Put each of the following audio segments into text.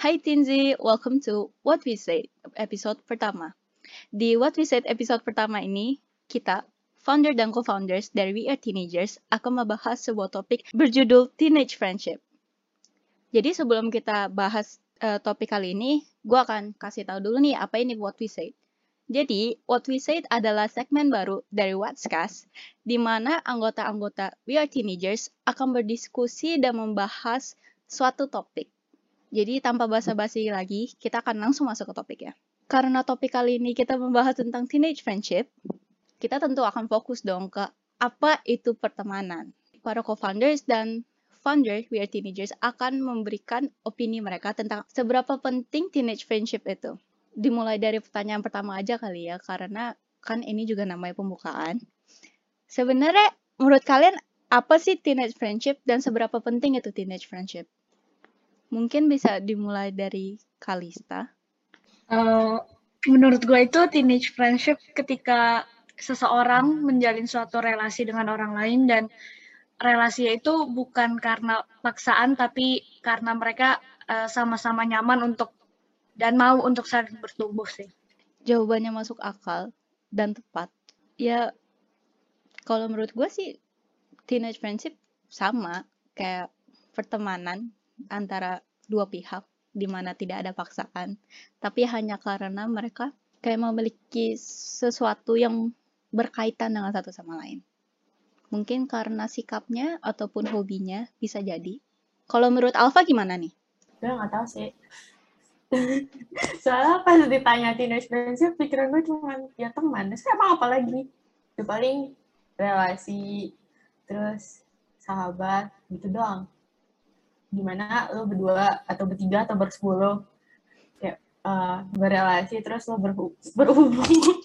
Hai Tinzi, welcome to What We Said, episode pertama. Di What We Said episode pertama ini, kita, founder dan co-founders dari We Are Teenagers, akan membahas sebuah topik berjudul Teenage Friendship. Jadi sebelum kita bahas uh, topik kali ini, gue akan kasih tahu dulu nih apa ini What We Said. Jadi, What We Said adalah segmen baru dari What'scast, di mana anggota-anggota We Are Teenagers akan berdiskusi dan membahas suatu topik. Jadi, tanpa basa-basi lagi, kita akan langsung masuk ke topik ya. Karena topik kali ini kita membahas tentang teenage friendship, kita tentu akan fokus dong ke apa itu pertemanan. Para co-founders dan founder We Are Teenagers akan memberikan opini mereka tentang seberapa penting teenage friendship itu dimulai dari pertanyaan pertama aja kali ya, karena kan ini juga namanya pembukaan. Sebenarnya menurut kalian apa sih teenage friendship dan seberapa penting itu teenage friendship? Mungkin bisa dimulai dari Kalista. Uh, menurut gue itu teenage friendship ketika seseorang menjalin suatu relasi dengan orang lain dan relasi itu bukan karena paksaan tapi karena mereka eh, sama-sama uh, nyaman untuk dan mau untuk saling bertumbuh sih. Jawabannya masuk akal dan tepat. Ya, kalau menurut gue sih teenage friendship sama kayak pertemanan antara dua pihak di mana tidak ada paksaan, tapi hanya karena mereka kayak memiliki sesuatu yang berkaitan dengan satu sama lain. Mungkin karena sikapnya ataupun hobinya bisa jadi. Kalau menurut Alfa gimana nih? Gue nggak tahu sih. soalnya pas ditanya teenage friendship pikiran gue cuma ya teman terus emang apa lagi itu paling relasi terus sahabat gitu doang gimana lo berdua atau bertiga atau bersepuluh ya uh, berrelasi terus lo berhu berhubung.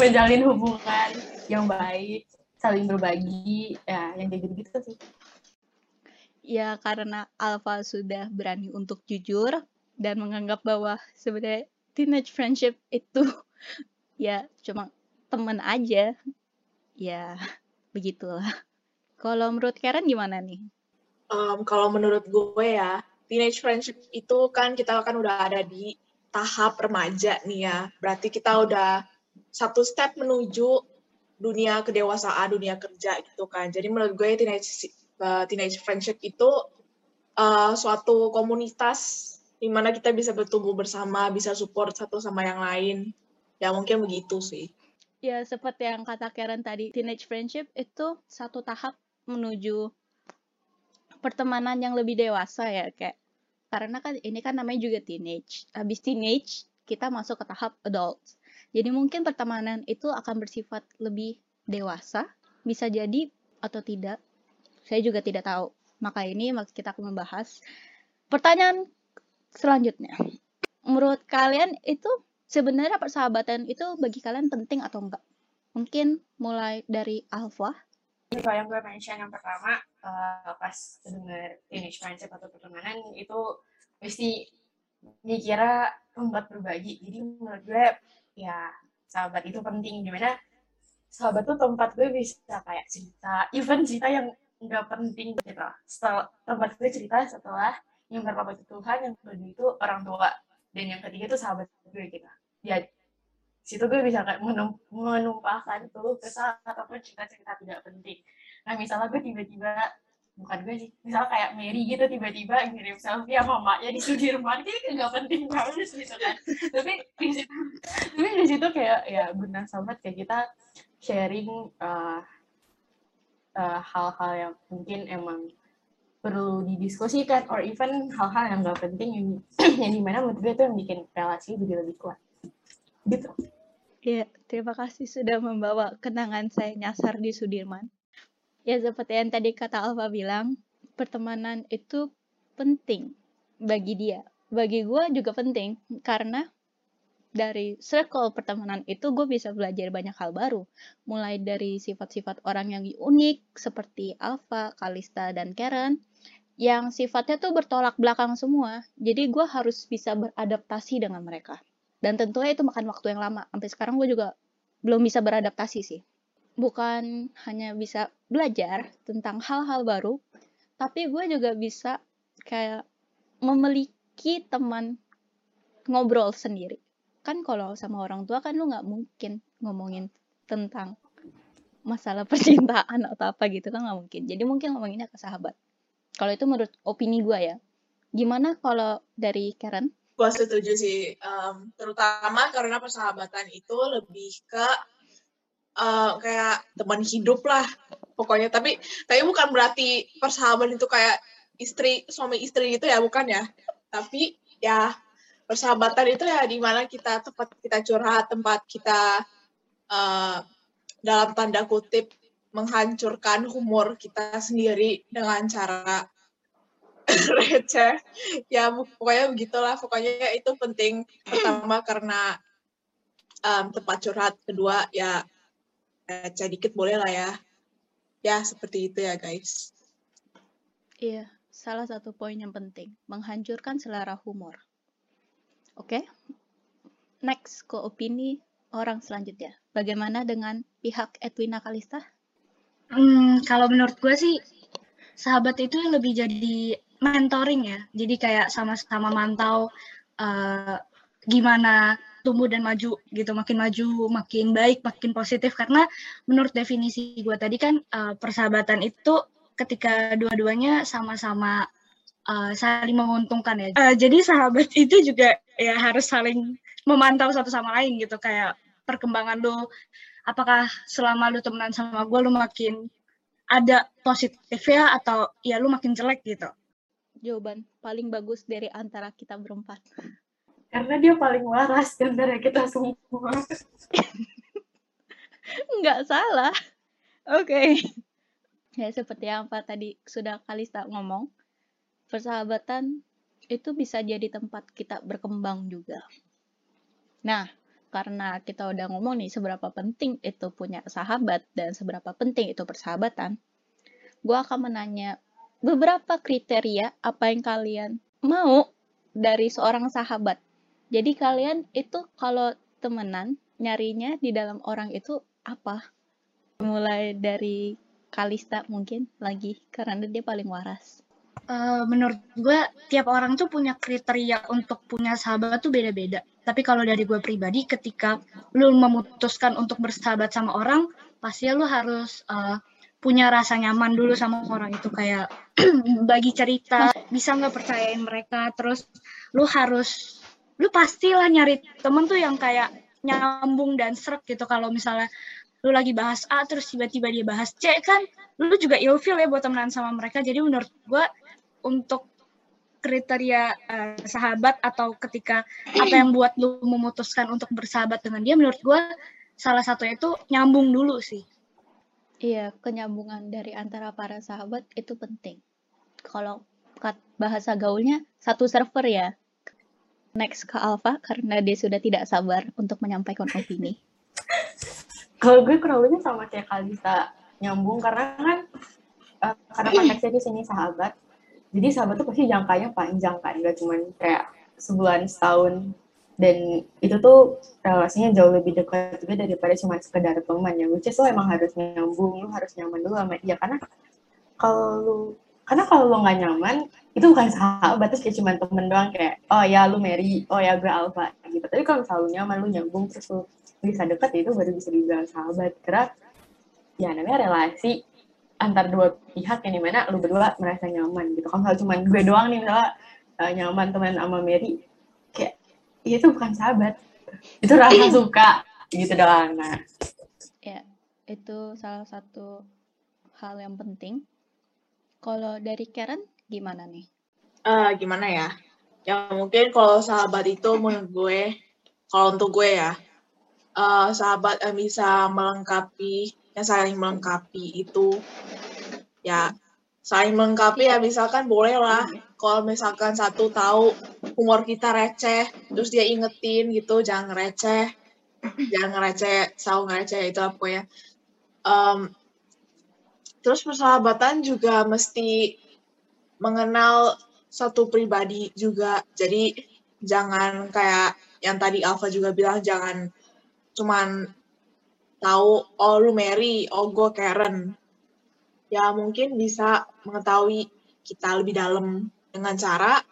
Menjalin hubungan yang baik saling berbagi. Ya yang kayak gitu gitu sih. Ya karena Alpha sudah berani untuk jujur dan menganggap bahwa sebenarnya teenage friendship itu ya cuma temen aja. Ya begitulah kalau menurut Karen gimana nih um, kalau menurut gue ya teenage friendship itu kan kita kan udah ada di tahap remaja nih ya berarti kita udah satu step menuju dunia kedewasaan dunia kerja gitu kan jadi menurut gue teenage uh, teenage friendship itu uh, suatu komunitas di mana kita bisa bertumbuh bersama, bisa support satu sama yang lain. Ya mungkin begitu sih. Ya seperti yang kata Karen tadi, teenage friendship itu satu tahap menuju pertemanan yang lebih dewasa ya kayak karena kan ini kan namanya juga teenage. Habis teenage kita masuk ke tahap adult. Jadi mungkin pertemanan itu akan bersifat lebih dewasa, bisa jadi atau tidak saya juga tidak tahu. Maka ini kita akan membahas pertanyaan selanjutnya. Menurut kalian itu sebenarnya persahabatan itu bagi kalian penting atau enggak? Mungkin mulai dari Alfa. Kalau yang gue mention yang pertama, uh, pas dengar teenage friendship atau pertemanan itu pasti dikira tempat berbagi. Jadi menurut gue ya sahabat itu penting. Di mana sahabat tuh tempat gue bisa kayak cerita, even cerita yang nggak penting gitu setelah tempat gue cerita setelah yang pertama itu Tuhan yang kedua itu orang tua dan yang ketiga itu sahabat gue gitu ya situ gue bisa kayak menum menumpahkan tuh kesal ataupun cerita-cerita tidak penting. Nah misalnya gue tiba-tiba bukan gue sih misalnya kayak Mary gitu tiba-tiba ngirim selfie sama maknya di Sudirman itu nggak penting banget gitu kan. Tapi di situ tapi di situ kayak ya benar sahabat kayak kita sharing uh, Eh, hal-hal uh, yang mungkin emang perlu didiskusikan or even hal-hal yang gak penting yang, yang di mana menurut gue itu yang bikin relasi jadi lebih kuat. Gitu Iya, terima kasih sudah membawa kenangan saya nyasar di Sudirman. Ya, seperti yang tadi kata Alfa bilang, pertemanan itu penting bagi dia. Bagi gue juga penting, karena dari circle pertemanan itu gue bisa belajar banyak hal baru. Mulai dari sifat-sifat orang yang unik seperti Alpha, Kalista, dan Karen yang sifatnya tuh bertolak belakang semua. Jadi gue harus bisa beradaptasi dengan mereka. Dan tentunya itu makan waktu yang lama. Sampai sekarang gue juga belum bisa beradaptasi sih. Bukan hanya bisa belajar tentang hal-hal baru, tapi gue juga bisa kayak memiliki teman ngobrol sendiri. Kan kalau sama orang tua kan lu nggak mungkin ngomongin tentang masalah percintaan atau apa gitu kan nggak mungkin. Jadi mungkin ngomonginnya ke sahabat. Kalau itu menurut opini gue ya. Gimana kalau dari Karen Gue setuju sih, um, terutama karena persahabatan itu lebih ke uh, kayak teman hidup lah pokoknya. Tapi tapi bukan berarti persahabatan itu kayak istri suami istri gitu ya, bukan ya. Tapi ya persahabatan itu ya di mana kita tempat kita curhat, tempat kita uh, dalam tanda kutip menghancurkan humor kita sendiri dengan cara receh ya pokoknya begitulah. Pokoknya itu penting pertama karena um, tempat curhat. Kedua ya receh dikit boleh lah ya. Ya seperti itu ya guys. Iya salah satu poin yang penting. Menghancurkan selera humor. Oke? Okay? next ke opini orang selanjutnya. Bagaimana dengan pihak Edwina Kalista? Hmm, kalau menurut gue sih sahabat itu lebih jadi mentoring ya. Jadi kayak sama-sama mantau uh, gimana tumbuh dan maju gitu, makin maju, makin baik, makin positif. Karena menurut definisi gue tadi kan uh, persahabatan itu ketika dua-duanya sama-sama uh, saling menguntungkan ya. Uh, jadi sahabat itu juga ya harus saling memantau satu sama lain gitu kayak perkembangan lo apakah selama lu temenan sama gue lu makin ada positif ya atau ya lu makin jelek gitu jawaban paling bagus dari antara kita berempat? Karena dia paling waras di antara kita semua. Nggak salah. Oke. Okay. Ya, seperti yang Pak tadi sudah Kalista ngomong, persahabatan itu bisa jadi tempat kita berkembang juga. Nah, karena kita udah ngomong nih seberapa penting itu punya sahabat dan seberapa penting itu persahabatan, gue akan menanya beberapa kriteria apa yang kalian mau dari seorang sahabat. Jadi kalian itu kalau temenan nyarinya di dalam orang itu apa? Mulai dari Kalista mungkin lagi karena dia paling waras. Uh, menurut gue tiap orang tuh punya kriteria untuk punya sahabat tuh beda-beda. Tapi kalau dari gue pribadi, ketika lu memutuskan untuk bersahabat sama orang, pasti lu harus uh, punya rasa nyaman dulu sama orang itu kayak bagi cerita bisa nggak percayain mereka terus lu harus lu pastilah nyari temen tuh yang kayak nyambung dan seret gitu. Kalau misalnya lu lagi bahas A terus tiba-tiba dia bahas C kan lu juga ilfil ya buat temenan sama mereka. Jadi menurut gua untuk kriteria uh, sahabat atau ketika apa yang buat lu memutuskan untuk bersahabat dengan dia menurut gua salah satu itu nyambung dulu sih Iya, kenyambungan dari antara para sahabat itu penting. Kalau bahasa gaulnya satu server ya. Next ke Alpha karena dia sudah tidak sabar untuk menyampaikan opini. Kalau gue kurang lebih sama kayak Kalista nyambung karena kan uh, karena konteksnya di sini sahabat. Jadi sahabat tuh pasti jangkanya panjang kan, gak cuma kayak sebulan setahun dan itu tuh relasinya jauh lebih dekat juga daripada cuma sekedar teman ya. Which is lo emang harus nyambung lo harus nyaman dulu sama dia. Karena kalau karena kalau lo nggak nyaman itu bukan sahabat terus kayak cuma temen doang kayak oh ya lu Mary. Oh ya gue Alpha. Gitu. Tapi kalau selalu nyaman lu nyambung terus lu bisa deket itu baru bisa dibilang sahabat. Karena ya namanya relasi antar dua pihak yang di mana lu berdua merasa nyaman gitu. Kalau cuma gue doang nih misalnya uh, nyaman teman sama Mary ya itu bukan sahabat. Itu rasa suka gitu doang nah ya itu salah satu hal yang penting. Kalau dari Karen gimana nih? Uh, gimana ya? Ya mungkin kalau sahabat itu menurut gue kalau untuk gue ya uh, sahabat yang bisa melengkapi yang saling melengkapi itu ya saling melengkapi ya misalkan boleh lah. Kalau misalkan satu tahu humor kita receh terus dia ingetin gitu jangan receh. Jangan receh selalu ngereceh itu apa ya um, terus persahabatan juga mesti mengenal satu pribadi juga. Jadi jangan kayak yang tadi Alfa juga bilang jangan cuman tahu oh lu Mary oh gue Karen ya mungkin bisa mengetahui kita lebih dalam dengan cara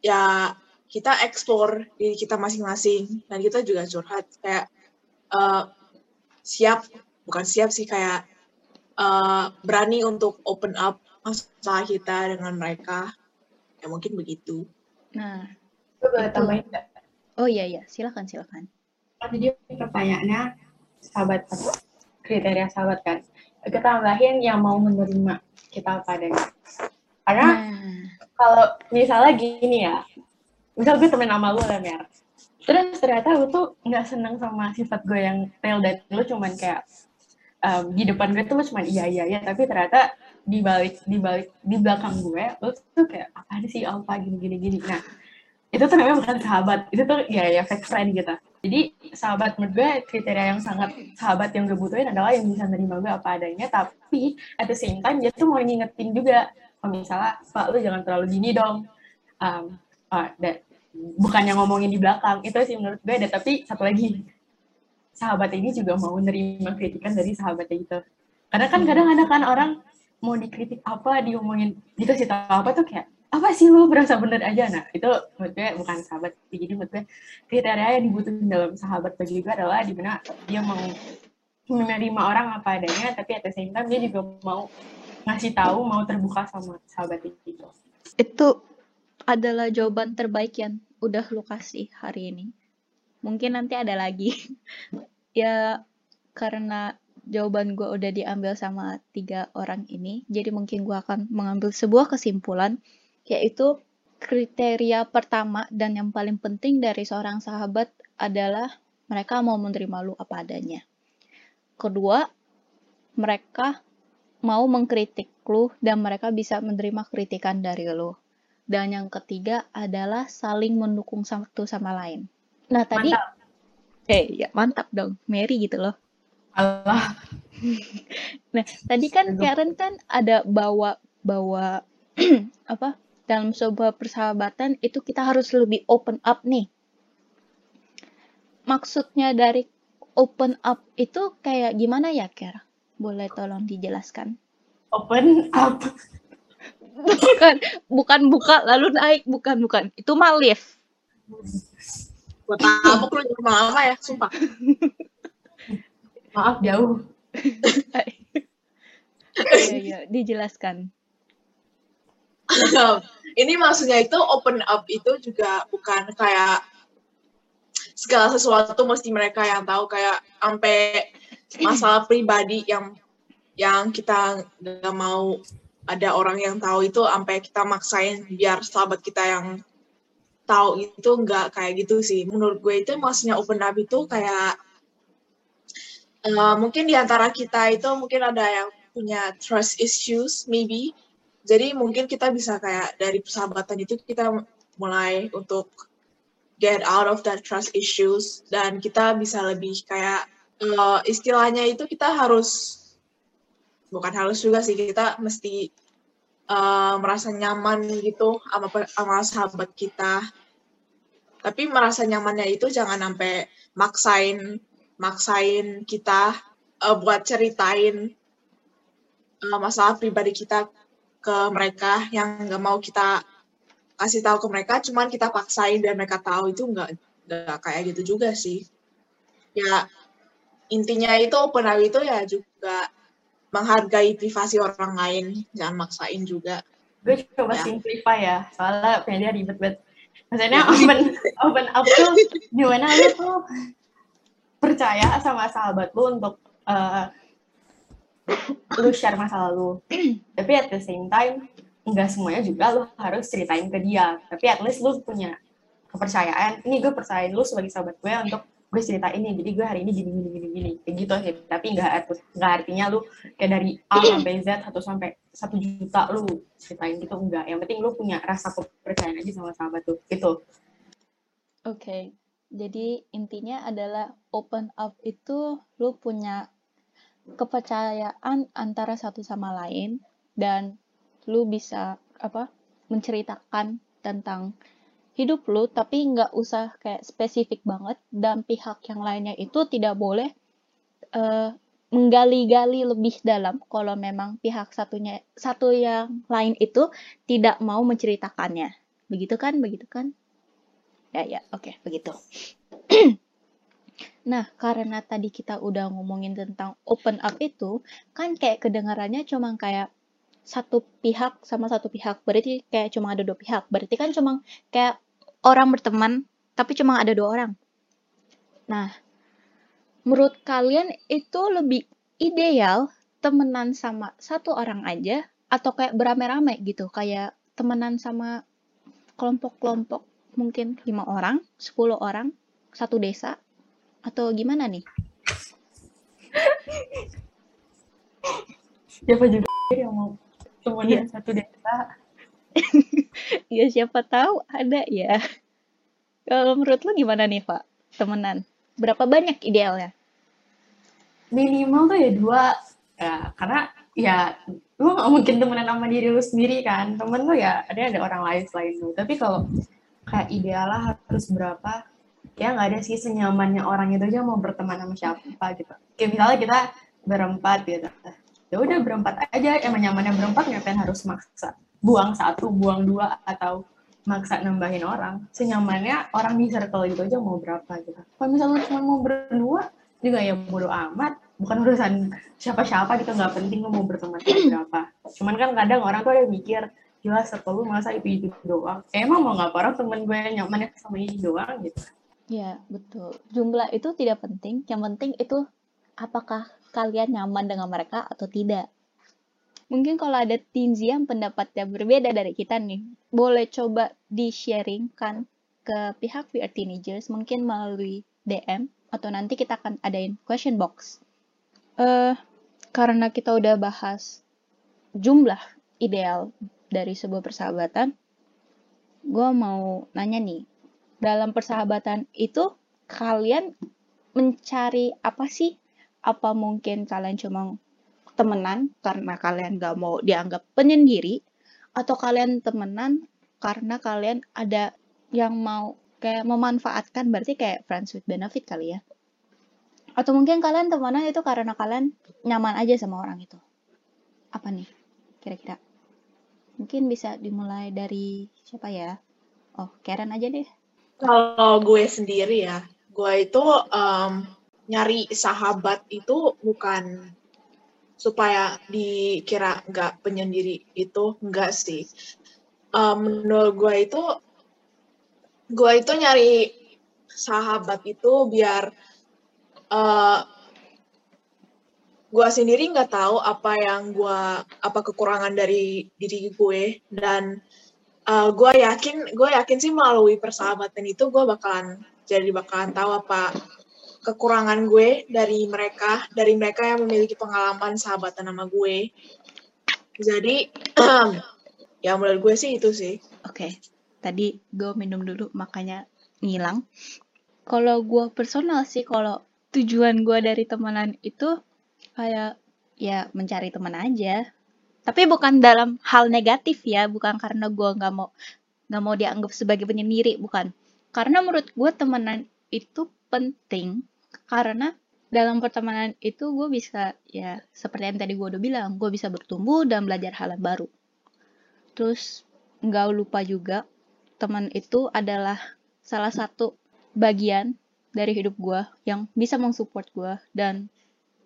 ya kita explore diri kita masing-masing dan kita juga curhat kayak uh, siap bukan siap sih kayak uh, berani untuk open up masalah kita dengan mereka ya mungkin begitu Nah, Itu. tambahin nggak? oh iya iya, silakan silakan. Tadi pertanyaannya sahabat apa? kriteria sahabat kan. Kita tambahin yang mau menerima kita apa adanya. Karena Nah, kalau misalnya gini ya, misal gue temen sama lu lah Mer. Terus ternyata lu tuh nggak seneng sama sifat gue yang real dan lu cuman kayak um, di depan gue tuh lu cuman iya iya iya tapi ternyata di balik di balik di belakang gue lu tuh kayak apa sih alfa gini gini gini. Nah itu tuh namanya bukan sahabat itu tuh ya ya fake friend gitu. Jadi sahabat menurut kriteria yang sangat sahabat yang gue butuhin adalah yang bisa nerima gue apa adanya tapi at the same time dia tuh mau ngingetin juga kalau misalnya pak lu jangan terlalu gini dong. Um, ah, da- bukan yang ngomongin di belakang itu sih menurut gue ada tapi satu lagi sahabat ini juga mau nerima kritikan dari sahabatnya gitu. Karena kan kadang ada kan orang mau dikritik apa diomongin gitu sih tau apa tuh kayak apa sih lu berasa bener aja nah itu menurut bukan sahabat jadi menurut gue kriteria yang dibutuhin dalam sahabat bagi gue adalah di mana dia mau menerima orang apa adanya tapi at the same time dia juga mau ngasih tahu mau terbuka sama sahabat itu itu adalah jawaban terbaik yang udah lu kasih hari ini. Mungkin nanti ada lagi. ya, karena jawaban gue udah diambil sama tiga orang ini, jadi mungkin gue akan mengambil sebuah kesimpulan, yaitu kriteria pertama dan yang paling penting dari seorang sahabat adalah mereka mau menerima lu apa adanya. Kedua, mereka mau mengkritik lu dan mereka bisa menerima kritikan dari lu. Dan yang ketiga adalah saling mendukung satu sama lain. Nah, tadi mantap eh ya mantap dong, Mary gitu loh. Allah Nah, tadi kan. Karen kan ada bawa bawa apa? Dalam sebuah persahabatan itu kita harus lebih open up nih. Maksudnya dari open up itu kayak gimana ya, Ker? Boleh tolong dijelaskan? open up Bukan, bukan buka lalu naik, bukan bukan. Itu mah lift. Buat apa lu lama-lama ya, sumpah. maaf jauh Iya, iya, dijelaskan. Ini maksudnya itu open up itu juga bukan kayak segala sesuatu mesti mereka yang tahu kayak sampai masalah pribadi yang yang kita nggak mau ada orang yang tahu itu sampai kita maksain biar sahabat kita yang tahu itu nggak kayak gitu sih. Menurut gue itu maksudnya open up itu kayak eh, mungkin di antara kita itu mungkin ada yang punya trust issues maybe. Jadi mungkin kita bisa kayak dari persahabatan itu kita mulai untuk get out of that trust issues dan kita bisa lebih kayak eh, istilahnya itu kita harus bukan harus juga sih kita mesti eh, merasa nyaman gitu sama sama sahabat kita. Tapi merasa nyamannya itu jangan sampai maksain maksain kita eh, buat ceritain eh, masalah pribadi kita ke mereka yang nggak mau kita kasih tahu ke mereka, cuman kita paksain dan mereka tahu itu nggak nggak kayak gitu juga sih. Ya intinya itu open up itu ya juga menghargai privasi orang lain, jangan maksain juga. gue coba Ya. simplify ya soalnya kayaknya ribet banget maksudnya open open up tuh gimana lu tuh percaya sama sahabat lu untuk eh, lu share masa lalu. Tapi at the same time nggak semuanya juga lu harus ceritain ke dia. Tapi at least lu punya kepercayaan. Ini gue percayain lu sebagai sahabat gue untuk gue cerita ini. Jadi gue hari ini gini gini gini gini. Kayak gitu sih. Tapi nggak nggak artinya lu kayak dari A sampai Z atau sampai satu juta lu ceritain gitu. Enggak yang penting lu punya rasa kepercayaan aja sama sahabat tuh gitu. Oke, jadi intinya adalah open up itu lu punya kepercayaan antara satu sama lain dan lu bisa apa menceritakan tentang hidup lu tapi nggak usah kayak spesifik banget dan pihak yang lainnya itu tidak boleh eh, menggali-gali lebih dalam kalau memang pihak satunya satu yang lain itu tidak mau menceritakannya. Begitu kan? Begitu kan? Ya ya, oke, begitu. nah, karena tadi kita udah ngomongin tentang open up itu, kan kayak kedengarannya cuma kayak satu pihak sama satu pihak. Berarti kayak cuma ada dua pihak. Berarti kan cuma kayak orang berteman tapi cuma ada dua orang. Nah, menurut kalian itu lebih ideal temenan sama satu orang aja atau kayak beramai-ramai gitu kayak temenan sama kelompok-kelompok mungkin lima orang, 10 orang, satu desa atau gimana nih? Siapa juga yang mau temenan Iya. satu desa? Ya siapa tahu ada ya. Kalau menurut lu gimana nih, Pak? Temenan. Berapa banyak idealnya? Minimal tuh ya dua. Ya, karena ya lu gak mungkin temenan sama diri lu sendiri kan. Temen lu ya ada ada orang lain selain lu. Tapi kalau kayak idealnya harus berapa? Ya nggak ada sih senyamannya orang itu aja mau berteman sama siapa gitu. Kayak misalnya kita berempat gitu. Ya udah berempat aja. Emang nyamannya berempat ngapain harus maksa buang satu, buang dua atau maksa nambahin orang. Senyamannya orang di circle gitu aja mau berapa gitu. Kalau misalnya cuma mau berdua juga ya bodo amat. Bukan urusan siapa-siapa gitu nggak penting lu mau berteman sama berapa. Cuman kan kadang orang tuh ada mikir gila circle lu masa itu itu doang. Emang mau nggak orang temen gue yang nyamannya sama ini doang gitu. Ya, betul. Jumlah itu tidak penting. Yang penting itu apakah kalian nyaman dengan mereka atau tidak. Mungkin kalau ada Tinzi yang pendapatnya berbeda dari kita nih, boleh coba di-sharingkan ke pihak Are Teenagers, mungkin melalui DM, atau nanti kita akan adain question box. Eh, karena kita udah bahas jumlah ideal dari sebuah persahabatan, gue mau nanya nih, dalam persahabatan itu kalian mencari apa sih? Apa mungkin kalian cuma temenan karena kalian gak mau dianggap penyendiri? Atau kalian temenan karena kalian ada yang mau kayak memanfaatkan berarti kayak friends with benefit kali ya? Atau mungkin kalian temenan itu karena kalian nyaman aja sama orang itu? Apa nih kira-kira? Mungkin bisa dimulai dari siapa ya? Oh, Karen aja deh. Kalau gue sendiri ya, gue itu em, nyari sahabat itu bukan supaya dikira nggak penyendiri itu enggak sih. Em, menurut gue itu, gue itu nyari sahabat itu biar eh, gue sendiri nggak tahu apa yang gue apa kekurangan dari diri gue dan uh, gue yakin gue yakin sih melalui persahabatan itu gue bakalan jadi bakalan tahu apa kekurangan gue dari mereka dari mereka yang memiliki pengalaman sahabatan sama gue jadi ya menurut gue sih itu sih Oke, tadi gue minum dulu makanya ngilang. Kalau gue personal sih, kalau tujuan gue dari temenan itu kayak ya mencari teman aja. Tapi bukan dalam hal negatif ya, bukan karena gue nggak mau nggak mau dianggap sebagai penyendiri, bukan. Karena menurut gue temenan itu penting karena dalam pertemanan itu gue bisa ya seperti yang tadi gue udah bilang, gue bisa bertumbuh dan belajar hal yang baru. Terus nggak lupa juga teman itu adalah salah satu bagian dari hidup gue yang bisa mensupport gue dan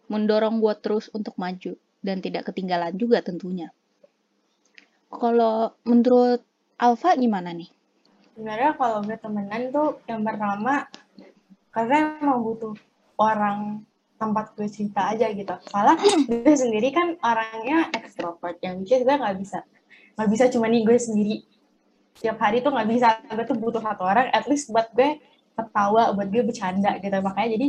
mendorong gue terus untuk maju dan tidak ketinggalan juga tentunya. Kalau menurut Alfa gimana nih? Sebenarnya kalau gue temenan tuh yang pertama karena emang butuh orang tempat gue cerita aja gitu. Soalnya gue sendiri kan orangnya ekstrovert yang is gue nggak bisa nggak bisa cuma nih gue sendiri tiap hari tuh nggak bisa gue tuh butuh satu orang at least buat gue ketawa buat gue bercanda gitu makanya jadi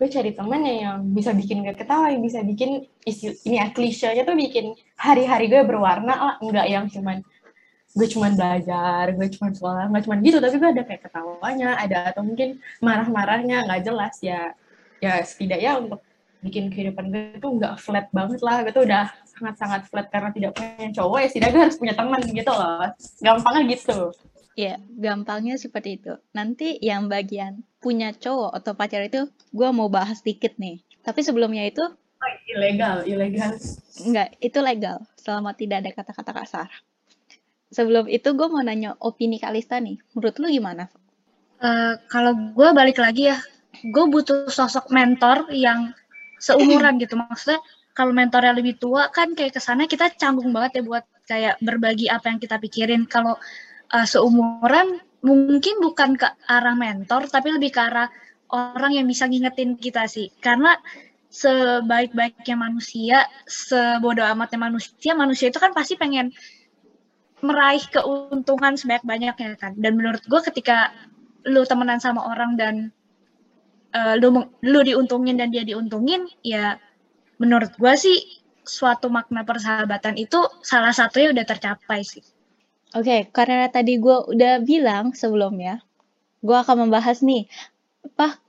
gue cari temen yang bisa bikin gue ketawa yang bisa bikin isi ini ya klise tuh bikin hari-hari gue berwarna lah. Nggak yang cuman gue cuman belajar gue cuman sekolah nggak cuman gitu. Tapi gue ada kayak ketawanya ada atau mungkin marah-marahnya nggak jelas. Ya ya setidaknya untuk bikin kehidupan gue tuh nggak flat banget lah. Gue tuh udah sangat-sangat flat karena tidak punya cowok. Ya setidaknya gue harus punya teman gitu loh. Gampangnya gitu. Ya, gampangnya seperti itu. Nanti yang bagian punya cowok atau pacar itu gue mau bahas dikit nih. Tapi sebelumnya itu, Oh, ilegal, ilegal. Enggak, itu legal selama tidak ada kata-kata kasar. Sebelum itu gue mau nanya opini Kalista nih. Menurut lu gimana? Eh, kalau gue balik lagi ya, gue butuh sosok mentor yang seumuran gitu. Maksudnya kalau mentornya lebih tua kan kayak ke sana kita canggung banget ya buat kayak berbagi apa yang kita pikirin. Kalau uh, seumuran mungkin bukan ke arah mentor, tapi lebih ke arah orang yang bisa ngingetin kita sih. Karena sebaik-baiknya manusia, sebodoh amatnya manusia, manusia itu kan pasti pengen meraih keuntungan sebanyak-banyaknya kan. Dan menurut gue ketika lu temenan sama orang dan uh, lu lu diuntungin dan dia diuntungin, ya menurut gue sih suatu makna persahabatan itu salah satunya udah tercapai sih. Oke, okay, karena tadi gue udah bilang sebelumnya, gue akan membahas nih, apa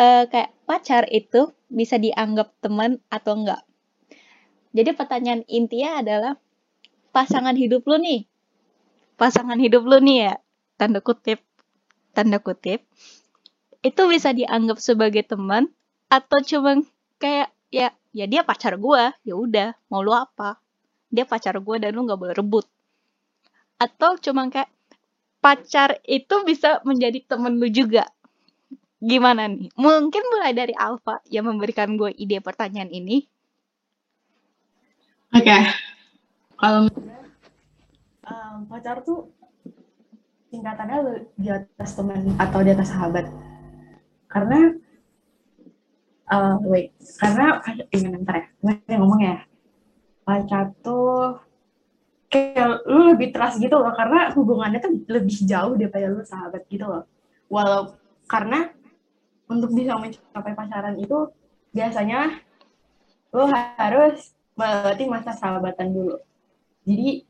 uh, kayak pacar itu bisa dianggap teman atau enggak. Jadi pertanyaan intinya adalah pasangan hidup lu nih. Pasangan hidup lu nih ya, tanda kutip, tanda kutip, itu bisa dianggap sebagai teman atau cuma kayak ya ya dia pacar gue ya udah mau lu apa dia pacar gue dan lu nggak boleh rebut atau cuma kayak pacar itu bisa menjadi temen lu juga? Gimana nih? Mungkin mulai dari Alfa yang memberikan gue ide pertanyaan ini. Oke. Okay kalau um, pacar tuh tingkatannya di atas teman atau di atas sahabat? Karena uh, wait karena ingin ntar ya gue ngomong ya. Pacar tuh kayak lu lebih trust gitu loh karena hubungannya tuh lebih jauh daripada lu sahabat gitu loh. Walau karena untuk bisa mencapai pacaran itu biasanya lu harus melewati masa sahabatan dulu. Jadi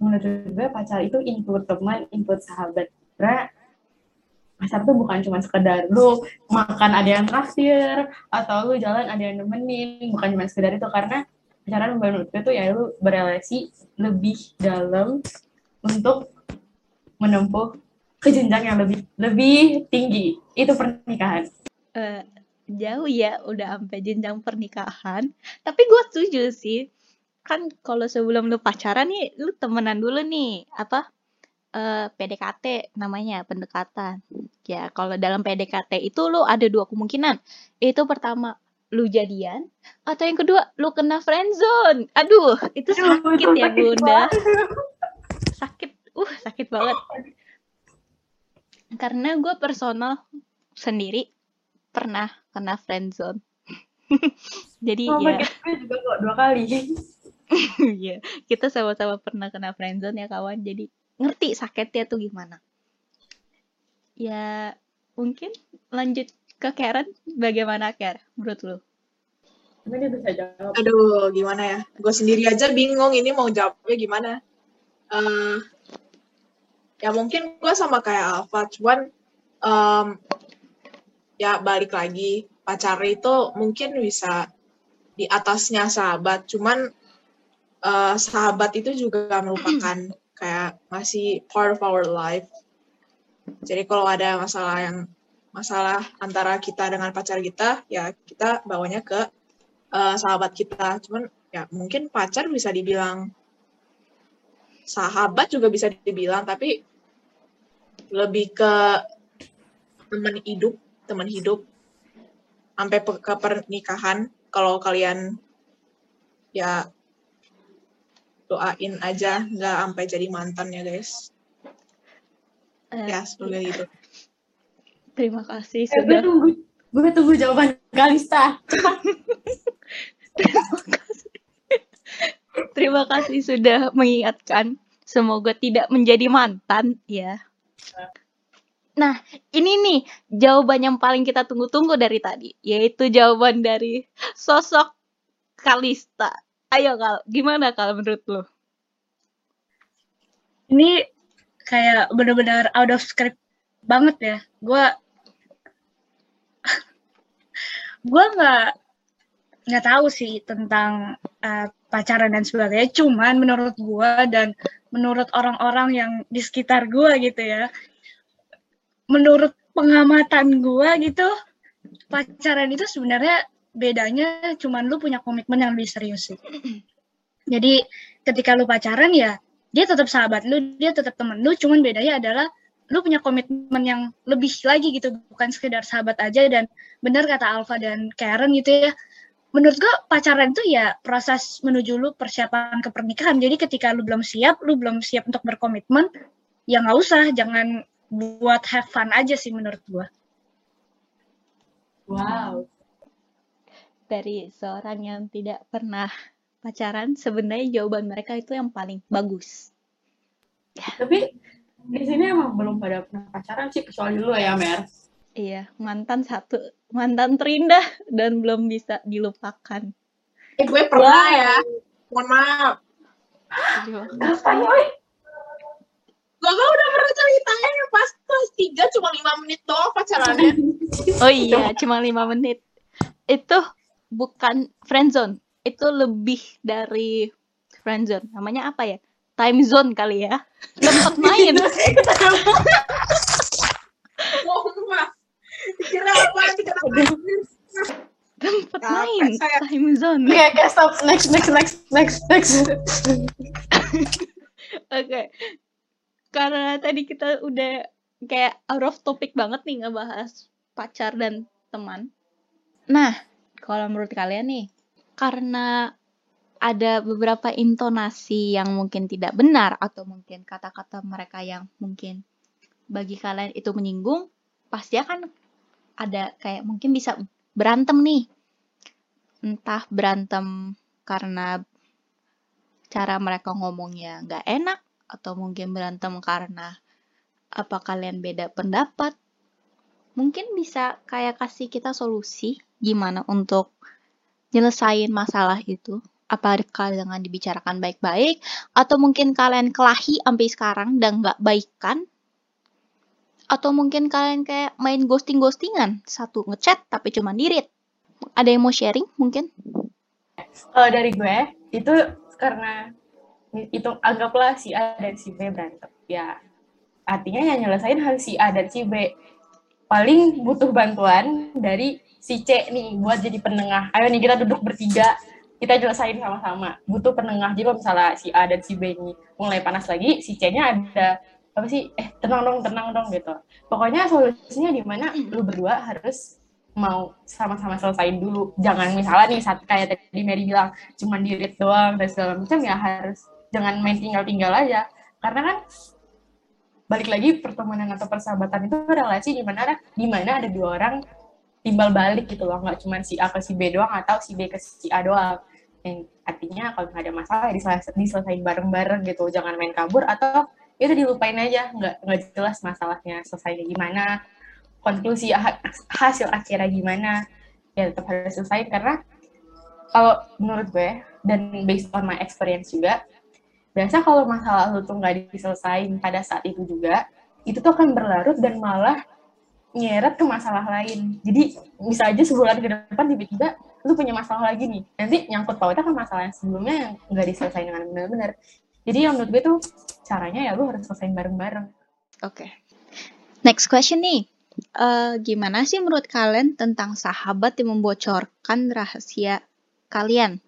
menurut gue pacar itu input teman input sahabat. Karena pacar tuh bukan cuma sekedar lu makan ada yang traktir atau lu jalan ada yang nemenin bukan cuma sekedar itu. Karena pacaran menurut gue tuh ya lu berrelasi lebih dalam untuk menempuh ke jenjang yang lebih lebih tinggi. Itu pernikahan. Uh, jauh ya udah sampai jenjang pernikahan. Tapi gue setuju sih. Kan kalau sebelum lu pacaran nih lu temenan dulu nih. Apa? Uh, eh, PDKT namanya pendekatan. Ya kalau dalam PDKT itu lu ada dua kemungkinan. Itu pertama lu jadian atau yang kedua lu kena friendzone. Aduh itu sakit ya bunda. sakit uh sakit banget. Karena gue personal sendiri pernah kena friendzone. Jadi oh, ya. juga kok dua kali. Iya, kita sama-sama pernah kena friendzone ya kawan. Jadi ngerti sakitnya tuh gimana. Ya, mungkin lanjut ke Karen. Bagaimana Karen menurut lu? bisa jawab. Aduh, gimana ya? Gue sendiri aja bingung ini mau jawabnya gimana. Uh, ya mungkin gue sama kayak Alfa, cuman um, ya balik lagi pacar itu mungkin bisa di atasnya sahabat, cuman uh, sahabat itu juga merupakan kayak masih part of our life. Jadi kalau ada masalah yang masalah antara kita dengan pacar kita, ya kita bawanya ke uh, sahabat kita. Cuman ya mungkin pacar bisa dibilang sahabat juga bisa dibilang, tapi lebih ke teman hidup, teman hidup sampai ke pernikahan. Kalau kalian ya doain aja nggak sampai jadi mantan ya guys uh, ya semoga gitu terima kasih eh, sudah gue tunggu gue tunggu jawaban Kalista terima kasih terima kasih sudah mengingatkan semoga tidak menjadi mantan ya Nah, ini nih jawaban yang paling kita tunggu-tunggu dari tadi, yaitu jawaban dari sosok Kalista. Ayo Kal, gimana Kal menurut lo? Ini kayak benar-benar out of script banget ya. Gue gue nggak nggak tahu sih tentang uh, pacaran dan sebagainya. Cuman menurut gue dan menurut orang-orang yang di sekitar gue gitu ya, menurut pengamatan gue gitu, pacaran itu sebenarnya bedanya cuman lu punya komitmen yang lebih serius sih. Jadi ketika lu pacaran ya dia tetap sahabat lu, dia tetap temen lu, cuman bedanya adalah lu punya komitmen yang lebih lagi gitu, bukan sekedar sahabat aja dan benar kata Alfa dan Karen gitu ya. Menurut gua pacaran itu ya proses menuju lu persiapan ke pernikahan. Jadi ketika lu belum siap, lu belum siap untuk berkomitmen, ya nggak usah, jangan buat have fun aja sih menurut gua. Wow. Dari seorang yang tidak pernah pacaran, sebenarnya jawaban mereka itu yang paling bagus. Tapi di sini emang belum pada pernah pacaran sih kecuali lu ya Mer. Iya, mantan satu, mantan terindah dan belum bisa dilupakan. Eh, gue pernah ya. Mohon maaf. Woy? Gue kan udah pernah ceritain pas kelas 3 cuma 5 menit doang pacarannya. Oh iya, cuma lima menit. Itu bukan friendzone, itu lebih dari friendzone. Namanya apa ya? Time zone kali ya. Tempat main. Kira apa? Tempat main. Time zone. Oke, oke, stop. Next, next, next, next, next. Oke. Karena tadi kita udah kayak out of topic banget nih ngebahas pacar dan teman. Nah, kalau menurut kalian nih, karena ada beberapa intonasi yang mungkin tidak benar atau mungkin kata-kata mereka yang mungkin bagi kalian itu menyinggung, pasti akan ada kayak mungkin bisa berantem nih. Entah berantem karena cara mereka ngomongnya nggak enak atau mungkin berantem karena apa kalian beda pendapat mungkin bisa kayak kasih kita solusi gimana untuk nyelesain masalah itu apakah dengan dibicarakan baik-baik atau mungkin kalian kelahi sampai sekarang dan nggak baikan atau mungkin kalian kayak main ghosting-ghostingan satu ngechat tapi cuma dirit ada yang mau sharing mungkin Kalau dari gue, itu karena itu anggaplah si A dan si B berantem. Ya, artinya yang nyelesain harus si A dan si B. Paling butuh bantuan dari si C nih buat jadi penengah. Ayo nih kita duduk bertiga, kita jelasain sama-sama. Butuh penengah. Jadi misalnya si A dan si B ini mulai panas lagi, si C-nya ada apa sih? Eh, tenang dong, tenang dong gitu. Pokoknya solusinya di mana lu berdua harus mau sama-sama selesaiin dulu. Jangan misalnya nih saat kayak tadi Mary bilang cuma dirit doang dan segala macam ya harus jangan main tinggal-tinggal aja. Karena kan balik lagi pertemanan atau persahabatan itu relasi di mana di mana ada dua orang timbal balik gitu loh, nggak cuma si A ke si B doang atau si B ke si A doang. Yang artinya kalau nggak ada masalah ya diselesa- diselesain bareng-bareng gitu, jangan main kabur atau ya udah dilupain aja, nggak nggak jelas masalahnya selesainya gimana, konklusi ha- hasil akhirnya gimana. Ya tetap harus selesai karena kalau menurut gue dan based on my experience juga biasa kalau masalah lu tuh nggak diselesain pada saat itu juga itu tuh akan berlarut dan malah nyeret ke masalah lain jadi bisa aja sebulan ke depan tiba-tiba lu punya masalah lagi nih nanti nyangkut pautnya ke masalah yang sebelumnya yang nggak diselesain dengan benar-benar jadi yang menurut gue tuh caranya ya lu harus selesaiin bareng-bareng Oke. Next question nih. Eh, gimana sih menurut kalian tentang sahabat yang membocorkan rahasia kalian?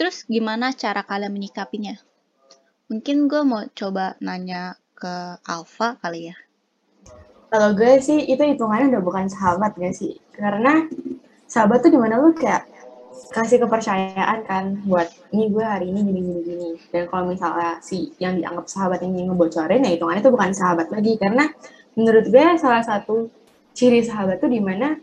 Terus gimana cara kalian menyikapinya? Mungkin gue mau coba nanya ke Alfa kali ya. Kalau gue sih itu hitungannya udah bukan sahabat gak sih? Karena sahabat tuh di mana lu kayak kasih kepercayaan kan buat ini gue hari ini gini gini gini. Dan kalau misalnya si yang dianggap sahabat ini ngebocorin ya hitungannya itu bukan sahabat lagi karena menurut gue salah satu ciri sahabat tuh di mana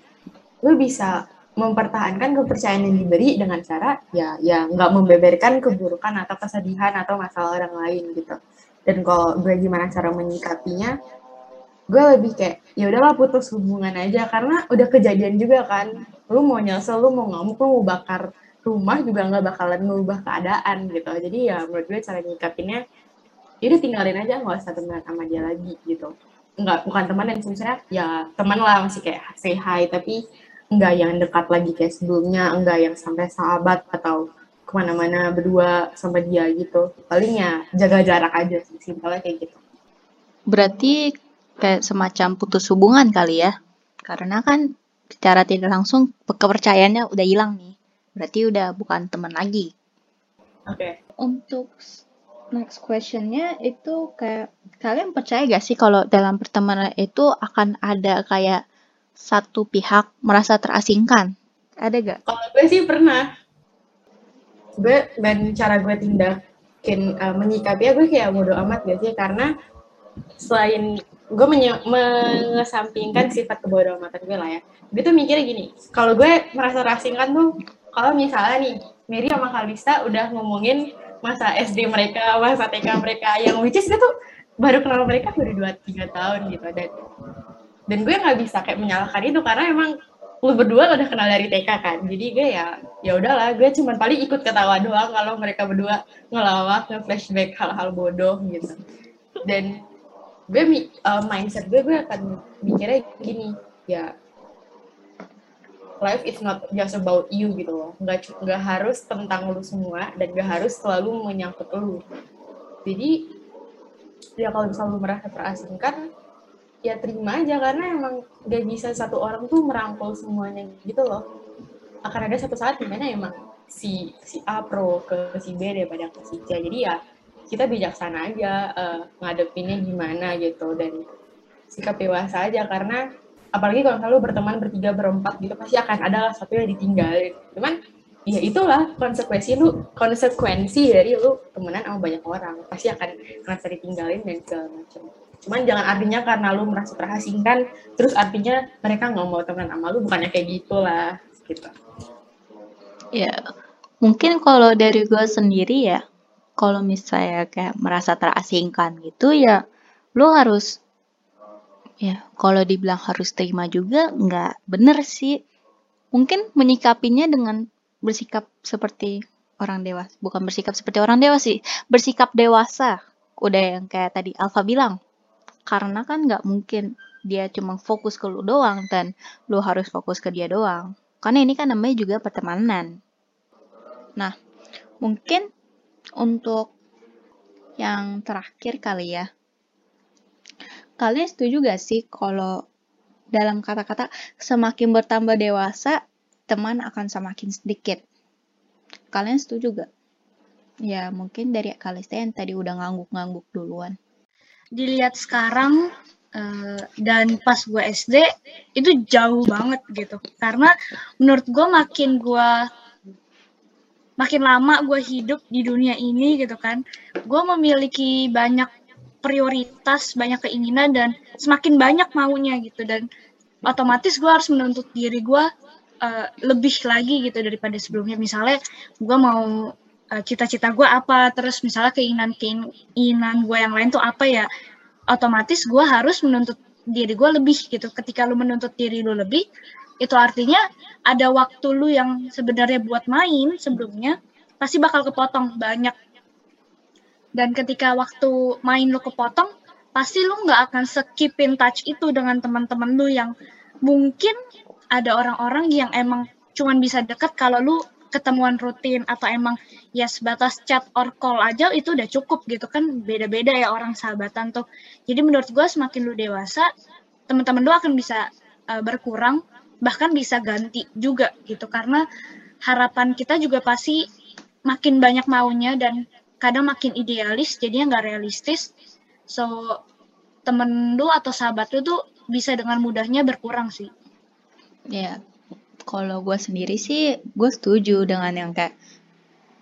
lu bisa mempertahankan kepercayaan yang diberi dengan cara ya ya nggak membeberkan keburukan atau kesedihan atau masalah orang lain gitu. Dan kalau gue gimana cara menyikapinya, gue lebih kayak ya udahlah putus hubungan aja. Karena udah kejadian juga kan lu mau nyesel lu mau ngamuk lu mau bakar rumah juga nggak bakalan ngubah keadaan gitu. Jadi ya menurut gue cara nyikapinnya ya udah tinggalin aja nggak usah temenan sama dia lagi gitu. Nggak bukan teman yang misalnya ya teman lah masih kayak say hi tapi nggak yang dekat lagi kayak sebelumnya nggak yang sampai sahabat atau ke mana-mana berdua sama dia gitu. Paling ya jaga jarak aja sih simpelnya kayak gitu. Berarti kayak semacam putus hubungan kali ya? Karena kan secara tidak langsung kepercayaannya udah hilang nih. Berarti udah bukan teman lagi. Oke. Untuk s- next questionnya itu kayak kalian percaya gak sih kalau dalam pertemanan itu akan ada kayak satu pihak merasa terasingkan? Ada gak? Kalau gue sih pernah. Gue dan cara gue tindakin uh, menyikapinya gue kayak bodo amat gak sih karena selain gue mengesampingkan sifat kebodoh amatan gue lah ya. Gue tuh mikirnya gini, kalau gue merasa terasingkan tuh kalau misalnya nih Mary sama Kalista udah ngomongin masa SD mereka, masa TK mereka yang which is gue tuh baru kenal mereka baru 2-3 tahun gitu. Dan dan gue nggak bisa kayak menyalahkan itu karena emang lu berdua udah kenal dari TK kan. Jadi gue ya ya udahlah gue cuman paling ikut ketawa doang kalau mereka berdua ngelawak nge-flashback hal-hal bodoh gitu. Dan gue uh, mindset gue gue akan mikirnya gini ya life is not just about you gitu loh. Nggak nggak harus tentang lu semua dan nggak harus selalu menyangkut lu. Jadi ya kalau misalnya lu merasa terasingkan ya terima aja karena emang gak bisa satu orang tuh merangkul semuanya gitu loh. Akan ada satu saat di mana emang si si A pro ke si B daripada ke si C. Jadi ya kita bijaksana aja eh, ngadepinnya gimana gitu. Dan sikap dewasa aja karena apalagi kalau selalu berteman bertiga berempat gitu pasti akan ada satu yang ditinggalin. Cuman ya itulah konsekuensi lu konsekuensi dari lu temenan sama banyak orang. Pasti akan ngerasa ditinggalin dan segala macam. Cuman jangan artinya karena lu merasa terasingkan terus artinya mereka nggak mau temenan sama lu bukannya kayak gitulah gitu. Ya, mungkin kalau dari gue sendiri ya, kalau misalnya kayak merasa terasingkan gitu ya, lu harus, ya kalau dibilang harus terima juga nggak bener sih. Mungkin menyikapinya dengan bersikap seperti orang dewasa, bukan bersikap seperti orang dewasa sih, bersikap dewasa. Udah yang kayak tadi Alfa bilang, karena kan nggak mungkin dia cuma fokus ke lu doang dan lu harus fokus ke dia doang. Karena ini kan namanya juga pertemanan. Nah, mungkin untuk yang terakhir kali ya. Kalian setuju gak sih kalau dalam kata-kata semakin bertambah dewasa, teman akan semakin sedikit? Kalian setuju gak? Ya, mungkin dari Kalista yang tadi udah ngangguk-ngangguk duluan. dilihat sekarang eh, dan pas gue SD itu jauh banget gitu karena menurut gue makin gue makin lama gue hidup di dunia ini gitu kan. Gue memiliki banyak prioritas banyak keinginan dan semakin banyak maunya gitu. Dan otomatis gue harus menuntut diri gue eh, lebih lagi gitu daripada sebelumnya. Misalnya gue mau eh, cita-cita gue apa terus misalnya keinginan keinginan gue yang lain tuh apa ya? Otomatis gue harus menuntut diri gue lebih gitu. Ketika lu menuntut diri lu lebih itu artinya ada waktu lu yang sebenarnya buat main sebelumnya pasti bakal kepotong banyak. Dan ketika waktu main lu kepotong pasti lu nggak akan skip in touch itu dengan teman-teman lu yang mungkin ada orang-orang yang emang cuman bisa deket kalau lu ketemuan rutin atau emang ya sebatas chat or call aja itu udah cukup gitu kan. Beda-beda ya orang sahabatan tuh. Jadi menurut gue semakin lu dewasa teman-teman lu akan bisa uh, berkurang bahkan bisa ganti juga gitu karena harapan kita juga pasti makin banyak maunya dan kadang makin idealis jadinya nggak realistis so temen lu atau sahabat lu tuh bisa dengan mudahnya berkurang sih Ya, kalau gue sendiri sih, gue setuju dengan yang kayak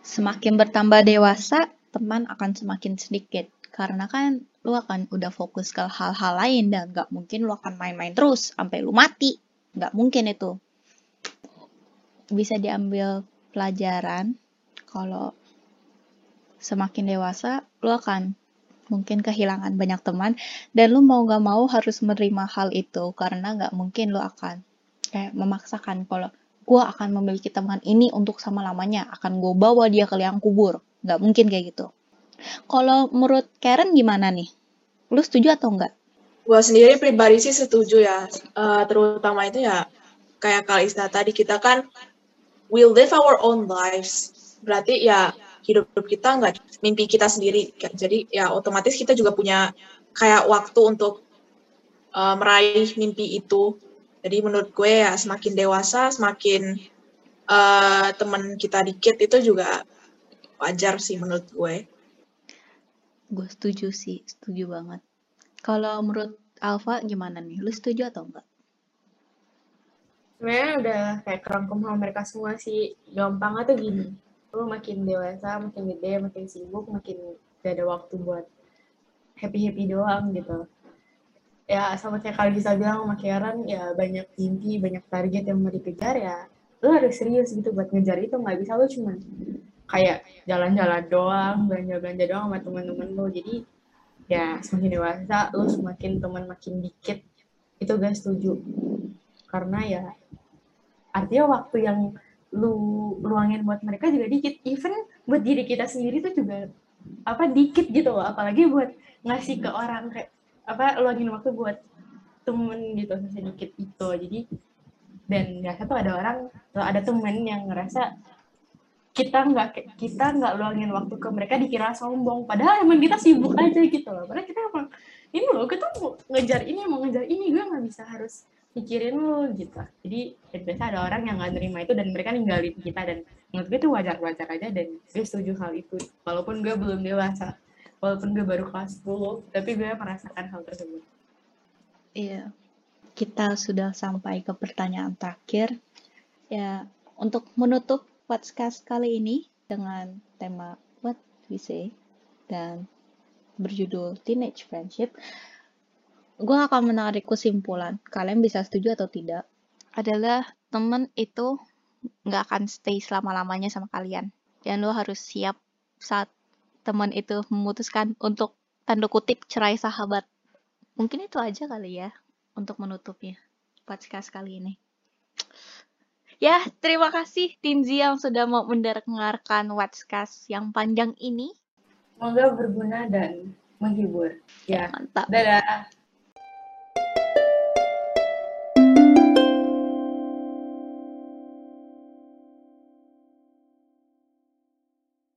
semakin bertambah dewasa, teman akan semakin sedikit. Karena kan lu akan udah fokus ke hal-hal lain dan gak mungkin lu akan main-main terus sampai lu mati. Gak mungkin itu. Bisa diambil pelajaran kalau semakin dewasa, lu akan mungkin kehilangan banyak teman dan lu mau gak mau harus menerima hal itu karena gak mungkin lu akan kayak memaksakan kalau gue akan memiliki teman ini untuk sama lamanya akan gue bawa dia ke liang kubur. Nggak mungkin kayak gitu. Kalau menurut Karen gimana nih? Lu setuju atau enggak Gue sendiri pribadi sih setuju ya, Eh, terutama itu ya kayak Kalista tadi kita kan we live our own lives, berarti ya hidup kita nggak mimpi kita sendiri, jadi ya otomatis kita juga punya kayak waktu untuk eh, meraih mimpi itu Jadi menurut gue ya semakin dewasa, semakin uh, teman kita dikit itu juga wajar sih menurut gue. Gue setuju sih, setuju banget. Kalau menurut Alfa gimana nih? Lu setuju atau enggak? Sebenarnya udah kayak kerangkum sama mereka semua sih. Gampangnya tuh gini. Lu makin dewasa, makin gede, makin sibuk, makin gak ada waktu buat happy-happy doang gitu. Ya sama kayak kalau bisa bilang sama Karen, ya banyak mimpi, banyak target yang mau dikejar ya. Lu harus serius gitu buat ngejar itu. Nggak bisa lu cuma kayak jalan-jalan doang, belanja-belanja doang sama temen-temen lu. Jadi ya semakin dewasa lu semakin teman makin dikit itu gak setuju. Karena ya artinya waktu yang lu luangin buat mereka juga dikit. Even buat diri kita sendiri tuh juga apa dikit gitu loh. Apalagi buat ngasih ke orang kayak apa luangin waktu buat temen gitu sedikit itu jadi dan biasa tuh ada orang ada temen yang ngerasa kita nggak kita nggak luangin waktu ke mereka dikira sombong. Padahal emang kita sibuk aja gitu loh. Padahal kita emang ini loh kita mau ngejar ini mau ngejar ini. Gue nggak bisa harus mikirin lo gitu. Jadi ya biasa ada orang yang nggak nerima itu dan mereka ninggalin kita. Dan menurut gue itu wajar-wajar aja dan gue setuju hal itu. Walaupun gue belum dewasa walaupun gue baru kelas 10 tapi gue merasakan hal tersebut. Iya. Kita sudah sampai ke pertanyaan terakhir. Ya untuk menutup podcast kali ini dengan tema What We Say dan berjudul Teenage Friendship, gue akan menarik kesimpulan, kalian bisa setuju atau tidak, adalah temen itu nggak akan stay selama-lamanya sama kalian. Dan lo harus siap saat temen itu memutuskan untuk tanda kutip cerai sahabat. Mungkin itu aja kali ya untuk menutupnya podcast kali ini. Ya, terima kasih Tinzi yang sudah mau mendengarkan Watchcast yang panjang ini. Semoga berguna dan menghibur. Ya, ya mantap. Dadah.